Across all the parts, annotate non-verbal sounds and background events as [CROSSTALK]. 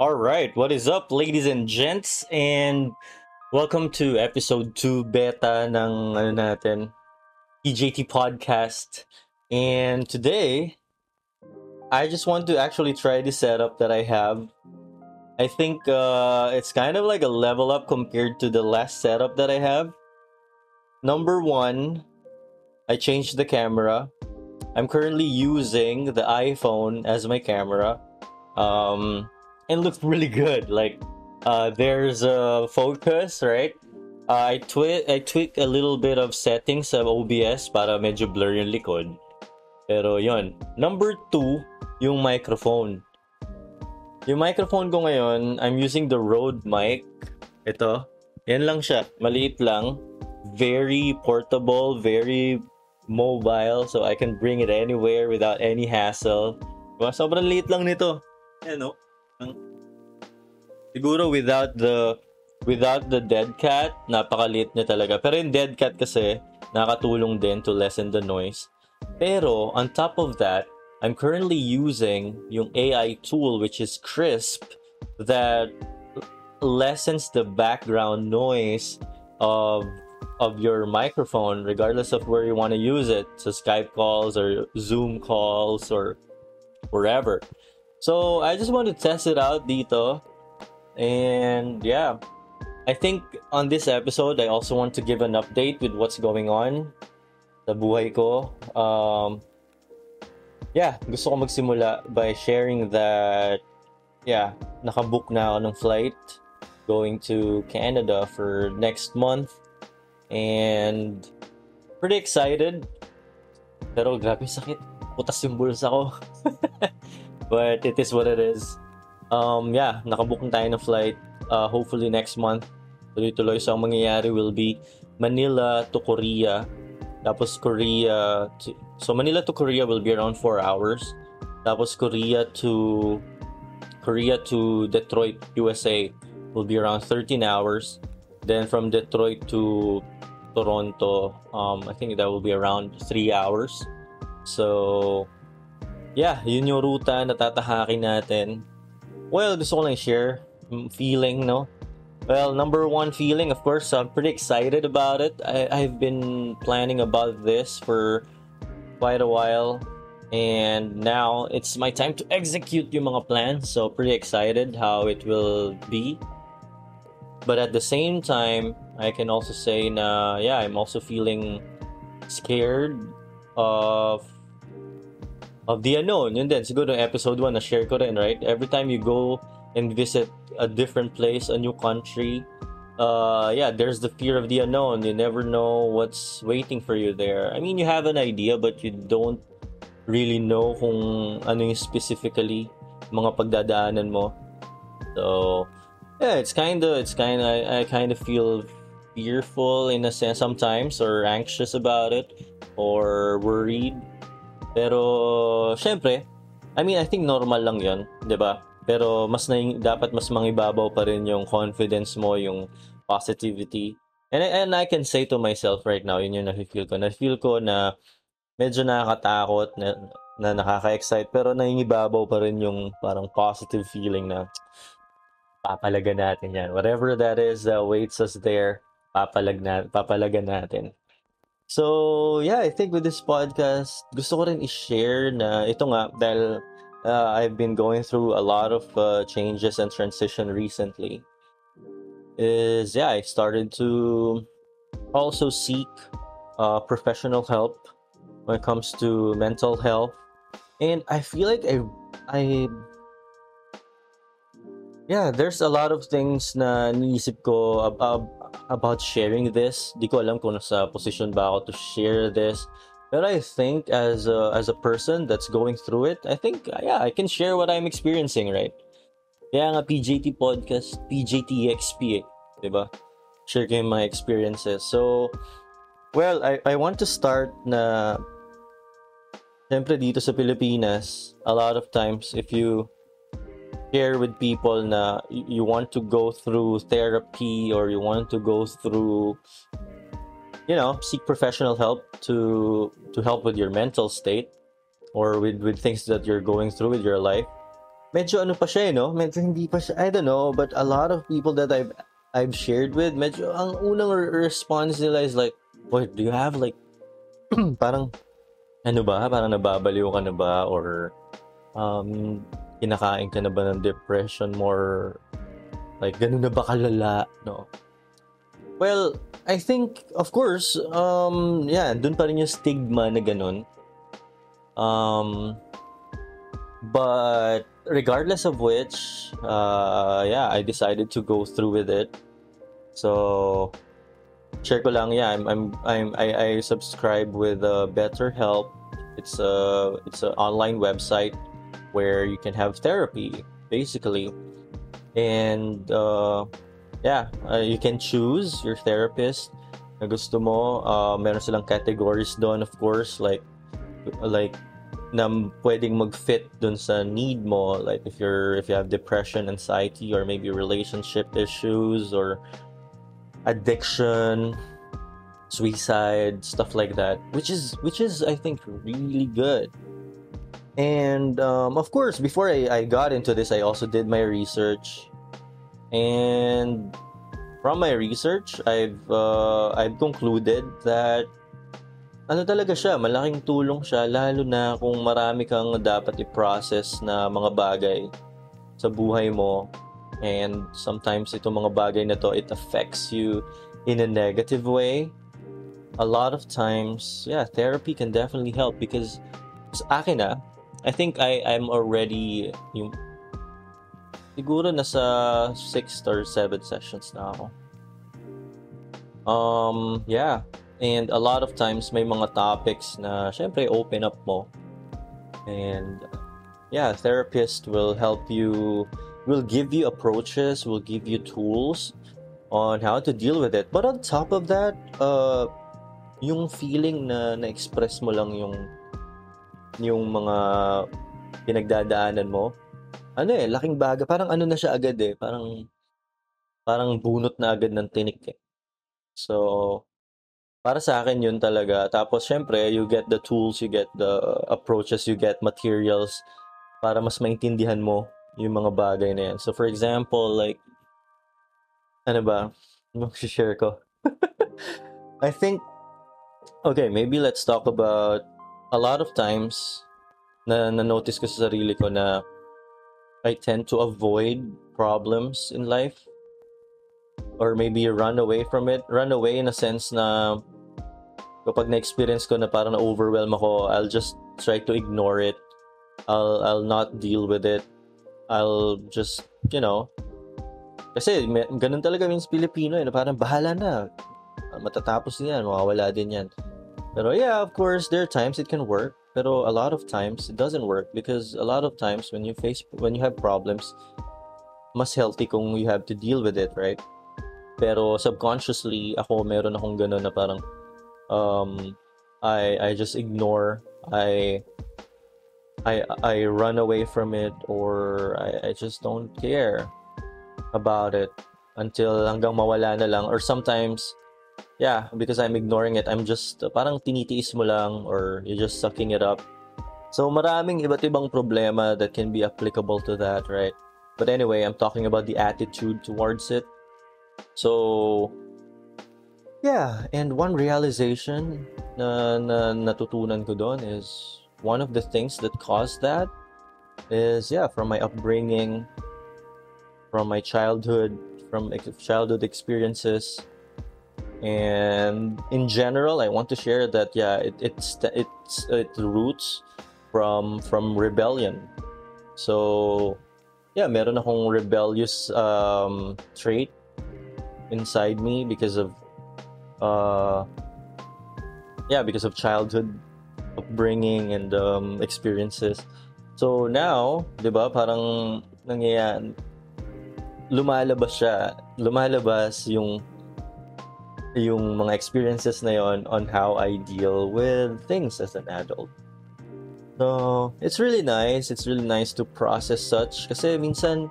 All right, what is up, ladies and gents, and welcome to episode 2 beta ng ano natin, PJT podcast. And today, I just want to actually try the setup that I have. I think uh, it's kind of like a level up compared to the last setup that I have. Number one, I changed the camera. I'm currently using the iPhone as my camera. Um, and looks really good. Like, uh, there's a focus, right? Uh, I tweak I tweak a little bit of settings sa OBS para medyo blur yung likod. Pero yon. Number two, yung microphone. Yung microphone ko ngayon, I'm using the Rode mic. Ito. Yan lang siya. Maliit lang. Very portable, very mobile, so I can bring it anywhere without any hassle. Sobrang liit lang nito. Ano? Siguro without the without the dead cat, napakaliit niya talaga. Pero yung dead cat kasi, nakatulong din to lessen the noise. Pero, on top of that, I'm currently using yung AI tool which is Krisp that lessens the background noise of of your microphone regardless of where you want to use it so Skype calls or Zoom calls or wherever. So I just want to test it out dito and yeah, I think on this episode, I also want to give an update with what's going on sa buhay ko. Um, yeah, gusto ko magsimula by sharing that, yeah, nakabook na ako ng flight going to Canada for next month. And pretty excited. Pero grabe sakit. Putas yung bulsa ko. [LAUGHS] But it is what it is um, yeah, nakabook na tayo ng flight. Uh, hopefully next month, tuloy-tuloy. So, ang mangyayari will be Manila to Korea. Tapos Korea to, so Manila to Korea will be around 4 hours. Tapos Korea to Korea to Detroit, USA will be around 13 hours. Then from Detroit to Toronto, um, I think that will be around 3 hours. So, yeah, yun yung ruta na tatahakin natin. Well, gusto ko lang share feeling, no? Well, number one feeling, of course, I'm pretty excited about it. I, I've been planning about this for quite a while. And now it's my time to execute yung mga plans. So, pretty excited how it will be. But at the same time, I can also say na, yeah, I'm also feeling scared of of the unknown. Yun din, siguro episode 1 na share ko rin, right? Every time you go and visit a different place, a new country, uh, yeah, there's the fear of the unknown. You never know what's waiting for you there. I mean, you have an idea, but you don't really know kung ano yung specifically mga pagdadaanan mo. So, yeah, it's kind of, it's kind of, I, I kind of feel fearful in a sense sometimes or anxious about it or worried pero, syempre, I mean, I think normal lang yon di ba? Pero mas na, dapat mas mangibabaw pa rin yung confidence mo, yung positivity. And, and I can say to myself right now, yun yung na-feel ko. Na-feel ko na medyo nakakatakot, na, na nakaka-excite, pero nangingibabaw pa rin yung parang positive feeling na papalaga natin yan. Whatever that is that waits us there, papalag na, papalagan natin. So, yeah, I think with this podcast, gusto ko rin i-share na ito nga, dahil uh, I've been going through a lot of uh, changes and transition recently, is, yeah, I started to also seek uh, professional help when it comes to mental health. And I feel like I, I, yeah, there's a lot of things na niisip ko about about sharing this. Di ko alam kung nasa position ba ako to share this. But I think as a, as a person that's going through it, I think, yeah, I can share what I'm experiencing, right? Kaya nga PJT Podcast, PJT XP, eh, di ba? Share ko my experiences. So, well, I, I want to start na, siyempre dito sa Pilipinas, a lot of times, if you share with people na you want to go through therapy or you want to go through you know seek professional help to to help with your mental state or with with things that you're going through with your life medyo ano pa siya, eh, no? Medyo hindi pa siya, I don't know, but a lot of people that I've I've shared with, medyo ang unang response nila is like, Boy, do you have like, [CLEARS THROAT] parang, ano ba? Parang nababaliw ka na ba? Or, um, kinakain ka na ba ng depression more, like, ganun na ba kalala? No? Well, I think, of course, um, yeah, dun pa rin yung stigma na ganun. Um, but regardless of which, uh, yeah, I decided to go through with it. So, share ko lang, yeah, I'm, I'm, I'm I, I subscribe with uh, BetterHelp. It's a, it's an online website where you can have therapy, basically. And, uh, yeah, uh, you can choose your therapist na gusto mo. Uh, meron silang categories doon, of course, like, like na pwedeng mag-fit sa need mo like if you're if you have depression anxiety or maybe relationship issues or addiction suicide stuff like that which is which is i think really good and um, of course before I, I got into this i also did my research. And from my research i've uh, i've concluded that ano talaga siya, malaking tulong siya lalo na kung marami kang dapat i-process na mga bagay sa buhay mo. And sometimes itong mga bagay na to it affects you in a negative way. A lot of times yeah therapy can definitely help because sa akin ah I think I I'm already yung siguro nasa 6 or 7 sessions na ako um yeah And a lot of times may mga topics na syempre open up mo. And yeah, therapist will help you will give you approaches, will give you tools on how to deal with it. But on top of that, uh, yung feeling na na-express mo lang yung yung mga pinagdadaanan mo, ano eh, laking baga. Parang ano na siya agad eh. Parang parang bunot na agad ng tinik eh. So, para sa akin yun talaga. Tapos syempre, you get the tools, you get the approaches, you get materials para mas maintindihan mo yung mga bagay na yan. So for example, like, ano ba? Ano share ko? [LAUGHS] I think, okay, maybe let's talk about a lot of times na na-notice ko sa sarili ko na I tend to avoid problems in life or maybe run away from it. Run away in a sense na kapag na-experience ko na parang na-overwhelm ako, I'll just try to ignore it. I'll, I'll not deal with it. I'll just, you know, kasi may, ganun talaga means Pilipino eh, na parang bahala na. Matatapos yan, mawawala din yan. Pero yeah, of course, there are times it can work. Pero a lot of times, it doesn't work because a lot of times when you face, when you have problems, mas healthy kung you have to deal with it, right? Pero subconsciously, ako meron akong gano'n na parang um, I I just ignore. I I I run away from it or I, I just don't care about it until hanggang mawala na lang or sometimes yeah because I'm ignoring it. I'm just uh, parang tinitiis mo lang or you're just sucking it up. So maraming iba't ibang problema that can be applicable to that right? But anyway I'm talking about the attitude towards it. So, yeah, and one realization na, na natutunan ko doon is one of the things that caused that is, yeah, from my upbringing, from my childhood, from childhood experiences. And in general, I want to share that yeah, it it's it's it roots from from rebellion. So yeah, meron akong rebellious um, trait inside me because of uh yeah because of childhood upbringing and um, experiences so now ba parang nangyayari lumalabas siya lumalabas yung yung mga experiences na yon on how I deal with things as an adult. So it's really nice. It's really nice to process such. Kasi minsan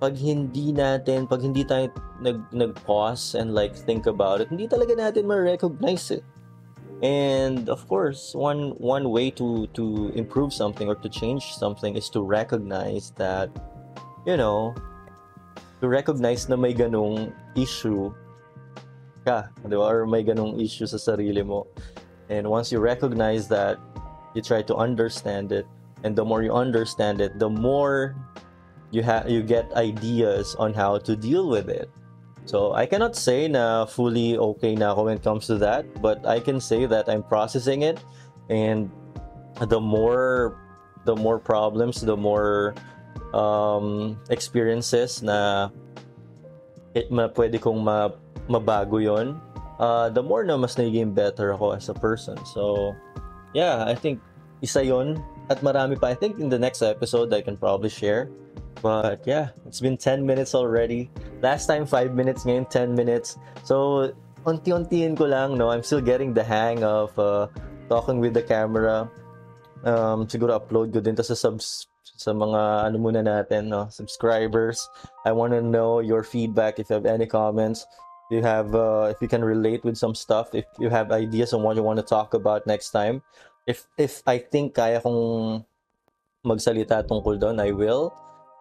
pag hindi natin, pag hindi tayo nag, nag-pause and like think about it, hindi talaga natin ma-recognize it. and of course one one way to to improve something or to change something is to recognize that you know to recognize na may ganong issue ka, di ba? Or may ganong issue sa sarili mo. And once you recognize that, you try to understand it. And the more you understand it, the more you have you get ideas on how to deal with it. So I cannot say na fully okay na ako when it comes to that, but I can say that I'm processing it and the more the more problems, the more um, experiences na it, ma, pwede kong ma, mabago yon uh, the more na mas nagiging better ako as a person. So, yeah, I think isa yon at marami pa. I think in the next episode, I can probably share But yeah, it's been 10 minutes already. Last time 5 minutes, ngayon 10 minutes. So, unti-untiin ko lang, no? I'm still getting the hang of uh, talking with the camera. Um, siguro upload ko din to sa subs sa mga ano muna natin, no? Subscribers. I want to know your feedback if you have any comments. You have uh, if you can relate with some stuff, if you have ideas on what you want to talk about next time. If if I think kaya kong magsalita tungkol doon, I will.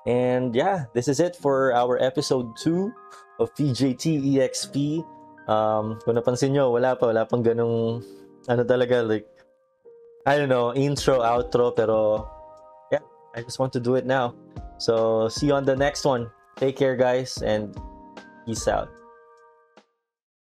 And yeah, this is it for our episode 2 of PJT EXP. Um, kung napansin nyo, wala pa, wala pang ganong, ano talaga, like, I don't know, intro, outro, pero yeah, I just want to do it now. So, see you on the next one. Take care, guys, and peace out.